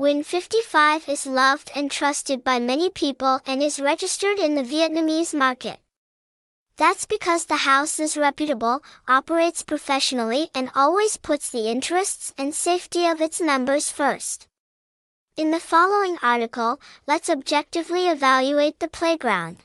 Win 55 is loved and trusted by many people and is registered in the Vietnamese market. That's because the house is reputable, operates professionally and always puts the interests and safety of its members first. In the following article, let's objectively evaluate the playground.